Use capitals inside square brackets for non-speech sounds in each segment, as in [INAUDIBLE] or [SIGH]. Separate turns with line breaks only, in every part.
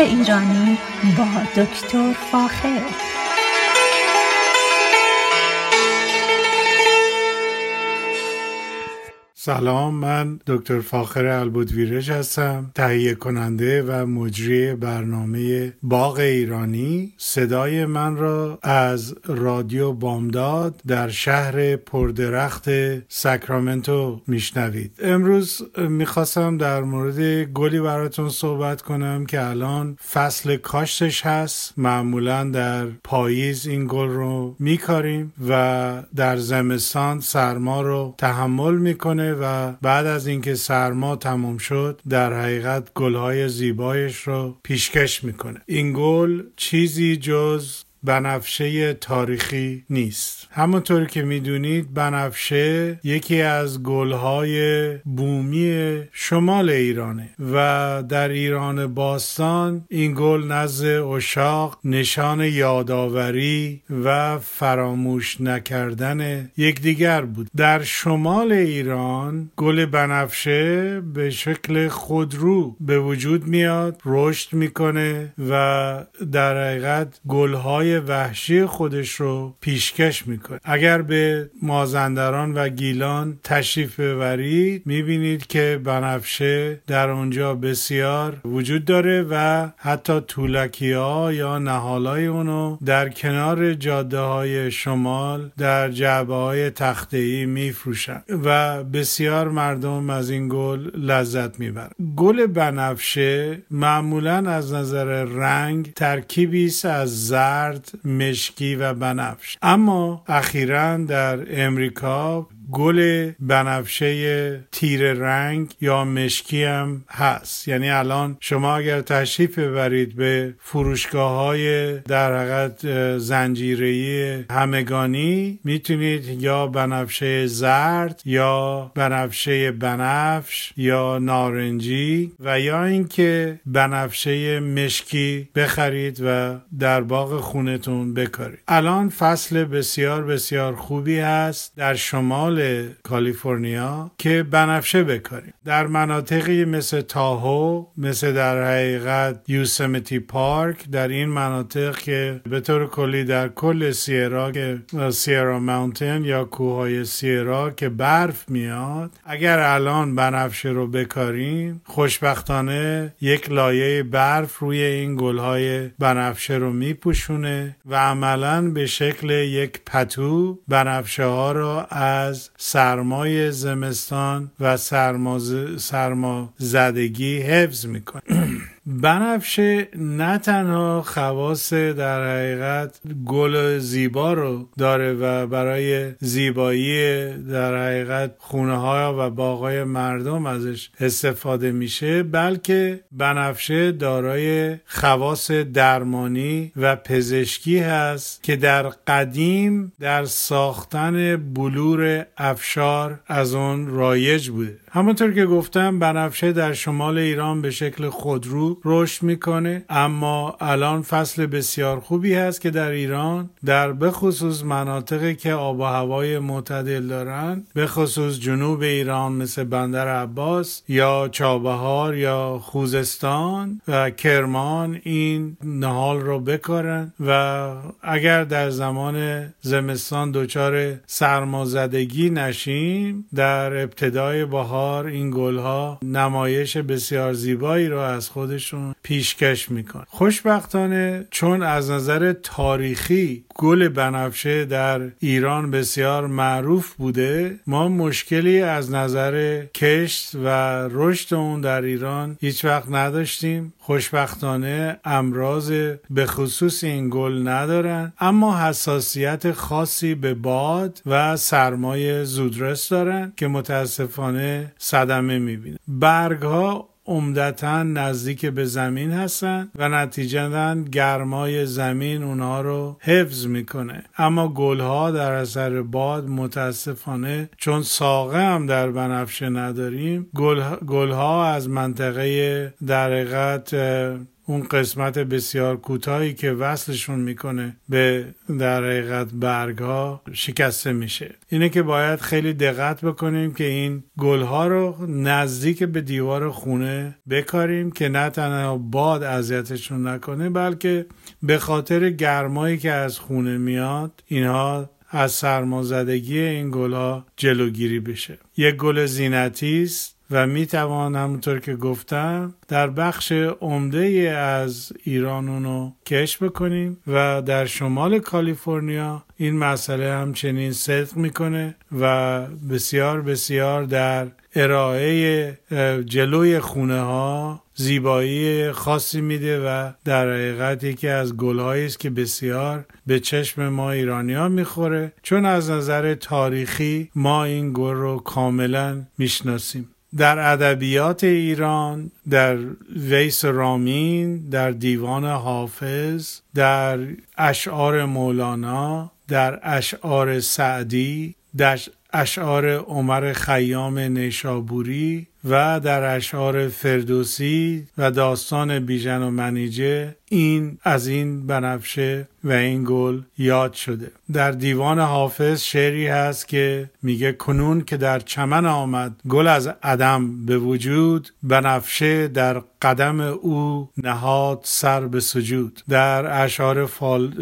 ایرانی با دکتر فاخر.
سلام من دکتر فاخر البودویرش هستم تهیه کننده و مجری برنامه باغ ایرانی. صدای من را از رادیو بامداد در شهر پردرخت ساکرامنتو میشنوید. امروز می‌خواستم در مورد گلی براتون صحبت کنم که الان فصل کاشتش هست. معمولا در پاییز این گل رو میکاریم و در زمستان سرما رو تحمل می‌کنه و بعد از اینکه سرما تموم شد در حقیقت گلهای زیبایش رو پیشکش می‌کنه. این گل چیزی جز بنفشه تاریخی نیست. همونطور که می‌دونید بنفشه یکی از گلهای بومی شمال ایرانه و در ایران باستان این گل نزد اشاق نشان یادآوری و فراموش نکردن یکدیگر بود. در شمال ایران گل بنفشه به شکل خودرو به وجود میاد رشد می‌کنه و در حقیقت گلهای وحشی خودش رو پیشکش می‌کنه. اگر به مازندران و گیلان تشریف ببرید می‌بینید که بنفشه در اونجا بسیار وجود داره و حتی طولکی یا نهالای اونو در کنار جاده های شمال در جعبه های تخته میفروشن و بسیار مردم از این گل لذت می‌برن گل بنفشه معمولا از نظر رنگ ترکیبی است از زرد مشکی و بنفش. اما اخیرا در امریکا گل بنفشه تیر رنگ یا مشکی هم هست. یعنی الان شما اگر تشریف ببرید به فروشگاه های در حقیقت زنجیری همگانی می‌تونید یا بنفشه زرد یا بنفشه بنفش یا نارنجی و یا اینکه بنفشه مشکی بخرید و در باغ خونتون بکارید. الان فصل بسیار بسیار خوبی هست. در شمال کالیفرنیا که بنفشه بکاریم. در مناطقی مثل تاهو مثل در حقیقت یوسمتی پارک در این مناطق که به طور کلی در کل سیرا که سیرا ماونتن یا کوههای سیرا که برف میاد اگر الان بنفشه رو بکاریم خوشبختانه یک لایه برف روی این گلهای بنفشه رو میپوشونه و عملا به شکل یک پتو بنفشه ها رو از سرمای زمستان و سرما زدگی حفظ می‌کنه. [CLEARS THROAT] بنفشه نه تنها خواص در حقیقت گل زیبا رو داره و برای زیبایی در حقیقت خونه ها و باغای مردم ازش استفاده میشه بلکه بنفشه دارای خواص درمانی و پزشکی هست که در قدیم در ساختن بلور افشار از اون رایج بوده. همونطور که گفتم بنفشه در شمال ایران به شکل خودرو رشد می‌کنه اما الان فصل بسیار خوبی هست که در ایران در بخصوص مناطقی که آب و هوای معتدل دارن به خصوص جنوب ایران مثل بندر عباس یا چابهار یا خوزستان و کرمان این نهال رو بکارن و اگر در زمان زمستان دچار سرمازدگی نشیم در ابتدای بهار این گلها نمایش بسیار زیبایی رو از خودشون پیشکش میکن خوشبختانه چون از نظر تاریخی گل بنفشه در ایران بسیار معروف بوده ما مشکلی از نظر کشت و رشد اون در ایران هیچ وقت نداشتیم. خوشبختانه امراض به خصوص این گل ندارن اما حساسیت خاصی به باد و سرمایه زودرس دارن که متاسفانه صدمه می‌بینه. برگ ها عمدتا نزدیک به زمین هستن و نتیجتا گرمای زمین اونها رو حفظ می‌کنه. اما گلها در اثر باد متاسفانه چون ساقه هم در بنفشه نداریم گلها از منطقه در اون قسمت بسیار کوتاهی که وصلشون می‌کنه به در حقیقت برگ ها شکسته میشه. اینه که باید خیلی دقت بکنیم که این گل ها رو نزدیک به دیوار خونه بکاریم که نه تنها باد اذیتشون نکنه بلکه به خاطر گرمایی که از خونه میاد اینها از سرمازدگی این گل ها جلوگیری بشه. یک گل زینتی است و می توان همونطور که گفتم در بخش عمده از ایران اونو کش بکنیم و در شمال کالیفرنیا این مسئله همچنین صدق می‌کنه و بسیار بسیار در ارائه جلوی خونه ها زیبایی خاصی میده و در حقیقت یکی از گلهایی است که بسیار به چشم ما ایرانی ها می‌خوره. چون از نظر تاریخی ما این گل رو کاملا می‌شناسیم. در ادبیات ایران در ویس رامین در دیوان حافظ در اشعار مولانا در اشعار سعدی در اشعار عمر خیام نیشابوری و در اشعار فردوسی و داستان بیژن و منیجه این از این بنفشه و این گل یاد شده. در دیوان حافظ شعری هست که میگه کنون که در چمن آمد گل از عدم به وجود بنفشه در قدم او نهاد سر به سجود. در اشعار فال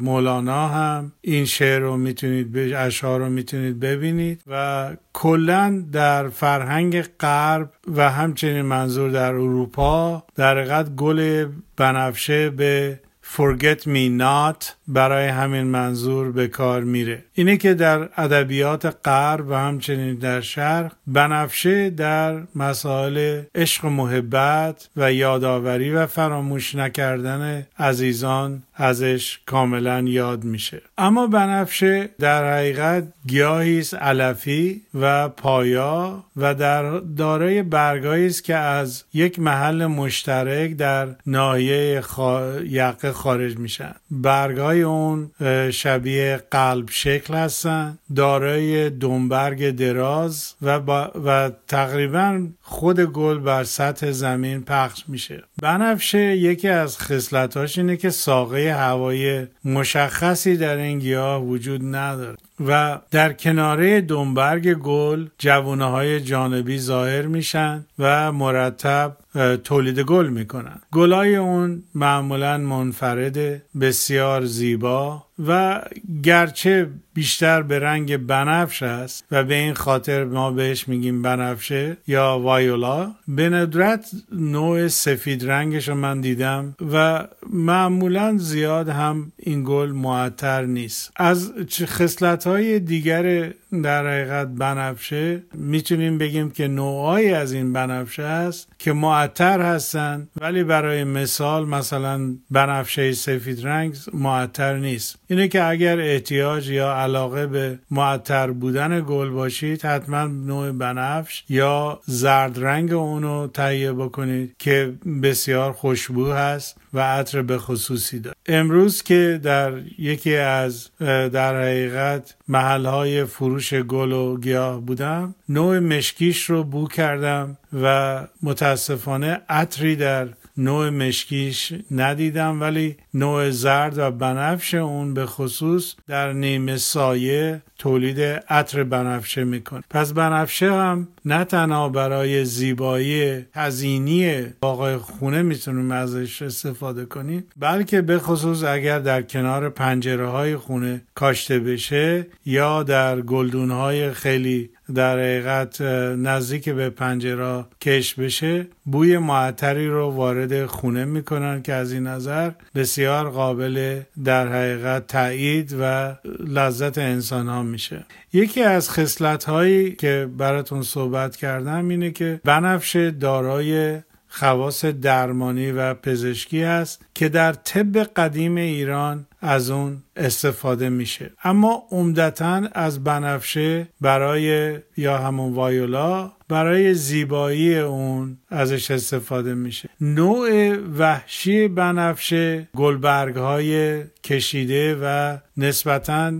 مولانا هم این شعر رو می‌تونید اشعار رو می‌تونید ببینید و کلا در فرهنگ غرب و همچنین منظور در اروپا در گل بنفشه به forget me not برای همین منظور به کار میره. اینه که در ادبیات غرب و همچنین در شرق بنفشه در مسائل عشق و محبت و یادآوری و فراموش نکردن عزیزان ازش کاملا یاد میشه. اما بنفشه در حقیقت گیاهی است علفی و پایا و در دارای برگایی است که از یک محل مشترک در ناحیه خا... یقه خارج میشن. برگای اون شبیه قلب شکل هستن دارای دنبرگ دراز و, و تقریبا خود گل بر سطح زمین پخش میشه. بنفشه یکی از خصلتاش اینه که ساقه هوایی مشخصی در این گیاه وجود نداره و در کناره دنبرگ گل جوانه های جانبی ظاهر میشن و مرتب تولید گل می‌کنن. گلای اون معمولا منفرده بسیار زیبا و گرچه بیشتر به رنگ بنفش است و به این خاطر ما بهش میگیم بنفشه یا وایولا به ندرت نوع سفید رنگش رو من دیدم و معمولا زیاد هم این گل معطر نیست. از خصلت های دیگر در حقیقت بنفشه می‌تونیم بگیم که نوعایی از این بنفشه است که معطر هستند ولی برای مثال مثلا بنفشه سفید رنگ معطر نیست. اینه که اگر احتیاج یا علاقه به معطر بودن گل باشید حتما نوع بنفش یا زرد رنگ اونو تهیه بکنید که بسیار خوشبو هست و عطر به خصوصی داره. امروز که در یکی از در حقیقت محلهای فروش گل و گیاه بودم نوع مشکیش رو بو کردم و متاسفانه عطری در نوع مشکیش ندیدم ولی نوع زرد و بنفش اون به خصوص در نیمه سایه تولید عطر بنفشه می‌کنه. پس بنفشه هم نه تنها برای زیبایی هزینی باغ خونه می‌تونیم ازش استفاده کنیم بلکه به خصوص اگر در کنار پنجره های خونه کاشته بشه یا در گلدون های خیلی در حقیقت نزدیک به پنجره کش بشه بوی معطری رو وارد خونه می‌کنن که از این نظر بسیار قابل در حقیقت تایید و لذت انسان ها میشه. یکی از خصلت هایی که براتون صحبت کردم اینه که بنفشه دارای خواص درمانی و پزشکی است که در طب قدیم ایران از اون استفاده میشه. اما عمدتا از بنفشه برای یا همون وایولا برای زیبایی اون ازش استفاده میشه. نوع وحشی بنفشه گلبرگ های کشیده و نسبتا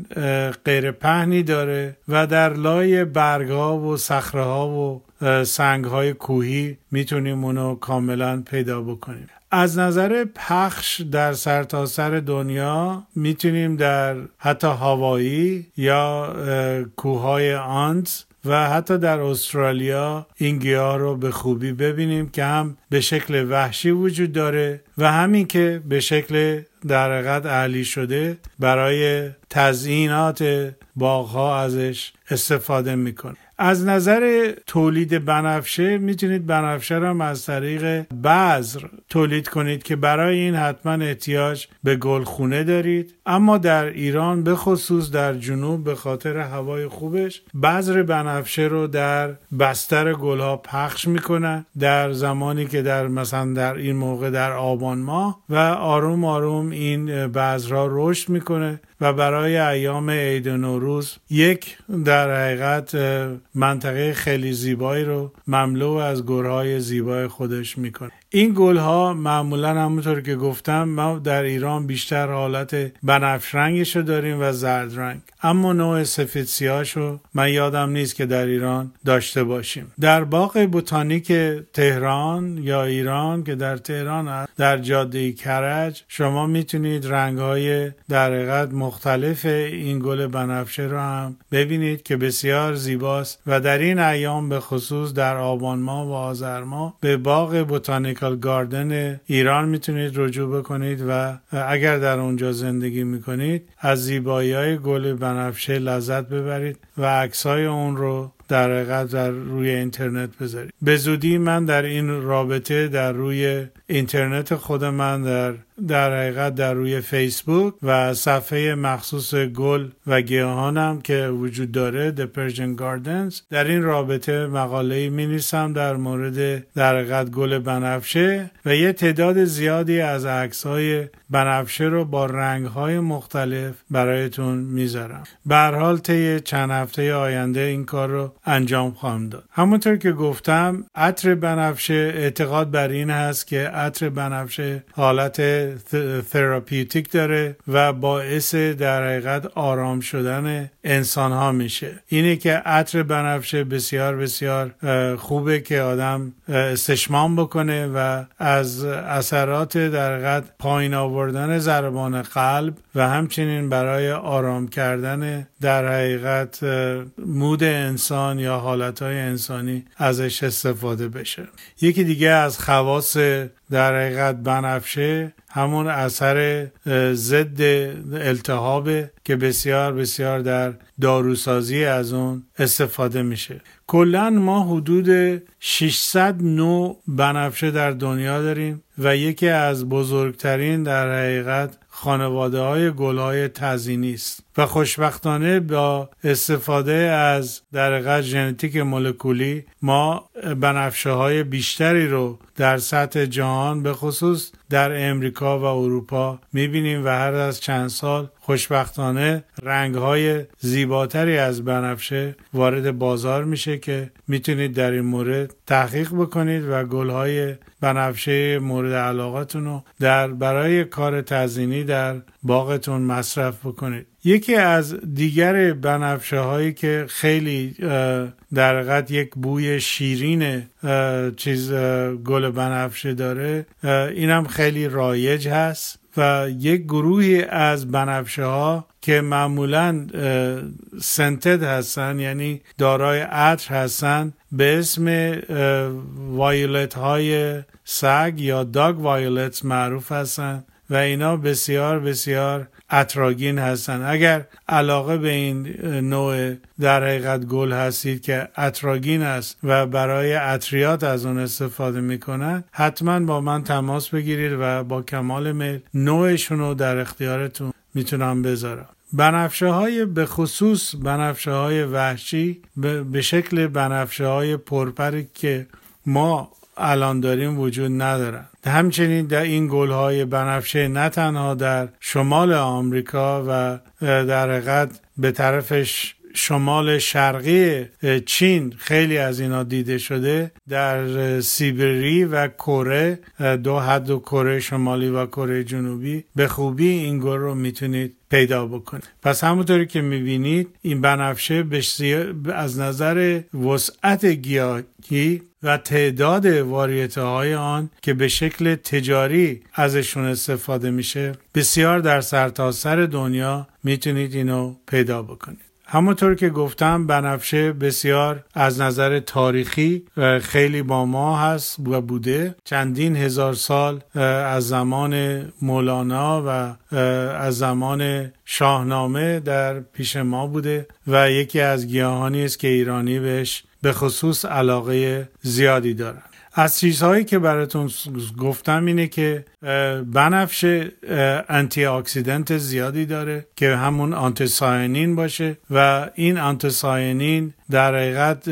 غیر پهنی داره و در لای برگ ها و صخره ها و سنگ های کوهی می‌تونیم اونو کاملا پیدا بکنیم. از نظر پخش در سرتاسر سر دنیا می‌تونیم در حتی هوایی یا کوههای آنت و حتی در استرالیا این گیاه رو به خوبی ببینیم که هم به شکل وحشی وجود داره و همین که به شکل در حقیقت اهلی شده برای تزیینات باغها ازش استفاده می‌کنه. از نظر تولید بنفشه می‌تونید بنفشه را از طریق بذر تولید کنید که برای این حتما احتیاج به گلخونه دارید. اما در ایران به خصوص در جنوب به خاطر هوای خوبش بذر بنفشه رو در بستر گلها پخش می‌کنن در زمانی که در مثلا در این موقع در آبان ماه و آروم آروم این بذرها رشد می‌کنه. و برای ایام عید نوروز یک در حقیقت منطقه خیلی زیبایی رو مملو از گرهای زیبای خودش می‌کنه. این گل ها معمولا همونطور که گفتم ما در ایران بیشتر حالت بنفش رنگش رو داریم و زرد رنگ. اما نوع سفید سیاهشو من یادم نیست که در ایران داشته باشیم. در باغ بوتانیک تهران یا ایران که در تهران هست در جاده کرج شما می‌تونید رنگ های در حقیقت مختلف این گل بنفشه رو هم ببینید که بسیار زیباست و در این ایام به خصوص در آبان ماه و آذر ماه به باغ بوتانیکال گاردن ایران می‌تونید رجوع بکنید و اگر در اونجا زندگی می‌کنید از زیبایی های گل بنفشه لذت ببرید و عکسای اون رو در حقیقت در روی اینترنت بذارید به زودی من در این رابطه در روی اینترنت خود من در در حقیقت در روی فیسبوک و صفحه مخصوص گل و گیاهانم که وجود داره The Persian Gardens. در این رابطه مقاله می نیسم در مورد در حقیقت گل بنفشه و یه تعداد زیادی از عکس های بنفشه رو با رنگ های مختلف برایتون می‌ذارم. به حال طی چند هفته آینده این کار رو انجام خواهم داد. همونطور که گفتم عطر بنفشه اعتقاد بر این هست که عطر بنفشه حالت تراپیوتیک داره و باعث در حقیقت آرام شدن انسان ها میشه. اینه که عطر بنفشه بسیار بسیار خوبه که آدم استشمام بکنه و از اثرات در حقیقت پایین آوردن ضربان قلب و همچنین برای آرام کردن در حقیقت مود انسان یا حالتهای انسانی ازش استفاده بشه. یکی دیگه از خواص در حقیقت بنفشه همون اثر ضد التهاب که بسیار بسیار در داروسازی از اون استفاده میشه. کلا ما حدود 600 نوع بنفشه در دنیا داریم و یکی از بزرگترین در حقیقت خانواده های گل های تزینی است و خوشبختانه با استفاده از در ژنتیک مولکولی ما بنفشه های بیشتری رو در سطح جهان به خصوص در امریکا و اروپا می‌بینیم و هر از چند سال خوشبختانه رنگ های زیباتری از بنفشه وارد بازار میشه که می‌تونید در این مورد تحقیق بکنید و گل های بنفشه مورد علاقتون رو در برای کار تزینی در باغتون مصرف بکنید. یکی از دیگر بنفشه هایی که خیلی در حقیقت یک بوی شیرین چیز گل بنفشه داره اینم خیلی رایج هست. و یک گروهی از بنفشه ها که معمولا سنتد هستن یعنی دارای عطر هستن به اسم وایولت های سگ یا داگ وایولت معروف هستن و اینا بسیار بسیار اتراگین هستن. اگر علاقه به این نوع در حقیقت گل هستید که اتراگین است و برای اطریات از اون استفاده می‌کنن حتما با من تماس بگیرید و با کمال میل نوعشون رو در اختیارتون می‌تونم بذارم. بنفشه های به خصوص بنفشه های وحشی به شکل بنفشه های پرپری که ما الان داریم وجود ندارن همچنین در این گل های بنفشه نه تنها در شمال آمریکا و در حقیقت به طرفش شمال شرقی چین خیلی از اینا دیده شده در سیبری و کره دو حد و کره شمالی و کره جنوبی. به خوبی این گل رو می‌تونید پیدا بکنه. پس همونطوری که می‌بینید این بنفشه از نظر وسعت گیاهی و تعداد واریته های آن که به شکل تجاری ازشون استفاده میشه بسیار در سرتاسر سر دنیا می‌تونید اینو پیدا بکنید. همونطور که گفتم بنفشه بسیار از نظر تاریخی خیلی با ما هست و بوده. چندین هزار سال از زمان مولانا و از زمان شاهنامه در پیش ما بوده و یکی از گیاهانی است که ایرانی بهش به خصوص علاقه زیادی دارن. از چیزهایی که براتون گفتم اینه که بنفشه انتی اکسیدنت زیادی داره که همون آنتیساینین باشه و این آنتیساینین در حقیقت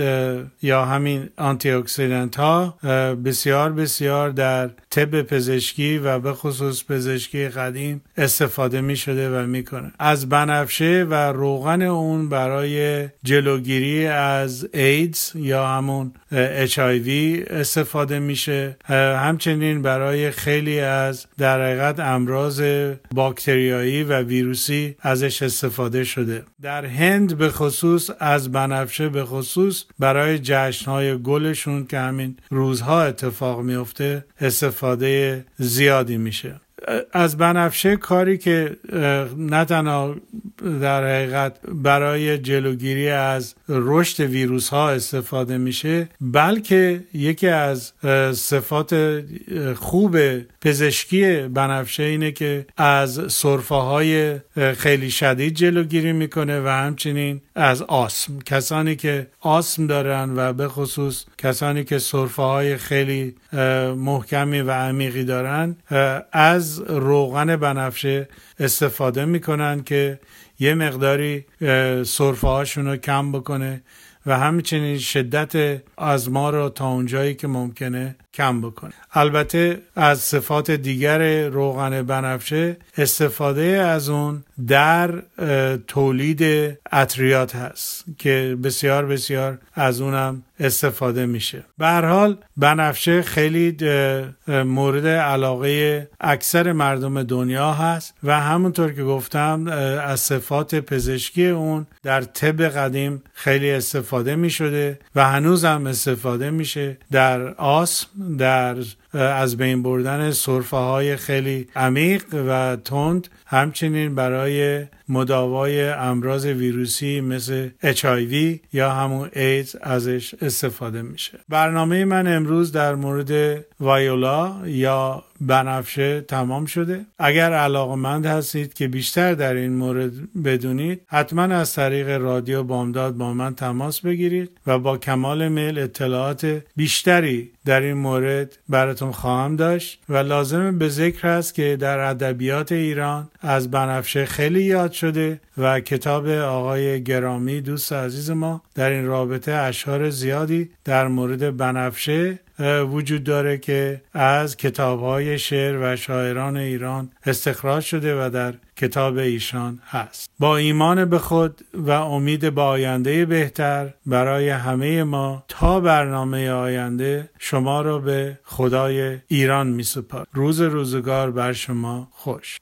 یا همین آنتی اکسیدنت ها بسیار بسیار در طب پزشکی و به خصوص پزشکی قدیم استفاده می شده و می‌کنه از بنفشه و روغن اون برای جلوگیری از ایدز یا همون اچ استفاده میشه. همچنین برای خیلی در حقیقت امراض باکتریایی و ویروسی ازش استفاده شده. در هند به خصوص از بنفشه به خصوص برای جشنهای گلشون که همین روزها اتفاق میفته استفاده زیادی میشه. از بنفشه کاری که نه تنها در حقیقت برای جلوگیری از رشد ویروس ها استفاده میشه بلکه یکی از صفات خوب پزشکی بنفشه اینه که از صرفه های خیلی شدید جلوگیری می‌کنه و همچنین از آسم. کسانی که آسم دارن و به خصوص کسانی که صرفه های خیلی محکمی و عمیقی دارن از روغن بنفشه استفاده می‌کنن که یه مقداری صرفه هاشون رو کم بکنه و همچنین شدت آزما رو تا اونجایی که ممکنه کم بکنه. البته از صفات دیگر روغن بنفشه استفاده از اون در تولید اطریات هست که بسیار بسیار از اونم استفاده میشه. به هر حال بنفشه خیلی مورد علاقه اکثر مردم دنیا هست و همونطور که گفتم از صفات پزشکی اون در طب قدیم خیلی استفاده می‌شده و هنوز هم استفاده میشه در آسم در از بین بردن صرفه های خیلی عمیق و تند همچنین برای مداوای امراض ویروسی مثل HIV یا همون ایدز ازش استفاده میشه. برنامه من امروز در مورد وایولا یا بنفشه تمام شده. اگر علاقمند هستید که بیشتر در این مورد بدونید حتما از طریق رادیو بامداد با من تماس بگیرید و با کمال میل اطلاعات بیشتری در این مورد براتون خواهم داشت و لازم به ذکر است که در ادبیات ایران از بنفشه خیلی یاد شده و کتاب آقای گرامی دوست عزیز ما در این رابطه اشعار زیادی در مورد بنفشه وجود داره که از کتاب های شعر و شاعران ایران استخراج شده و در کتاب ایشان هست. با ایمان به خود و امید به آینده بهتر برای همه ما تا برنامه آینده شما را به خدای ایران می سپار روز روزگار بر شما خوش.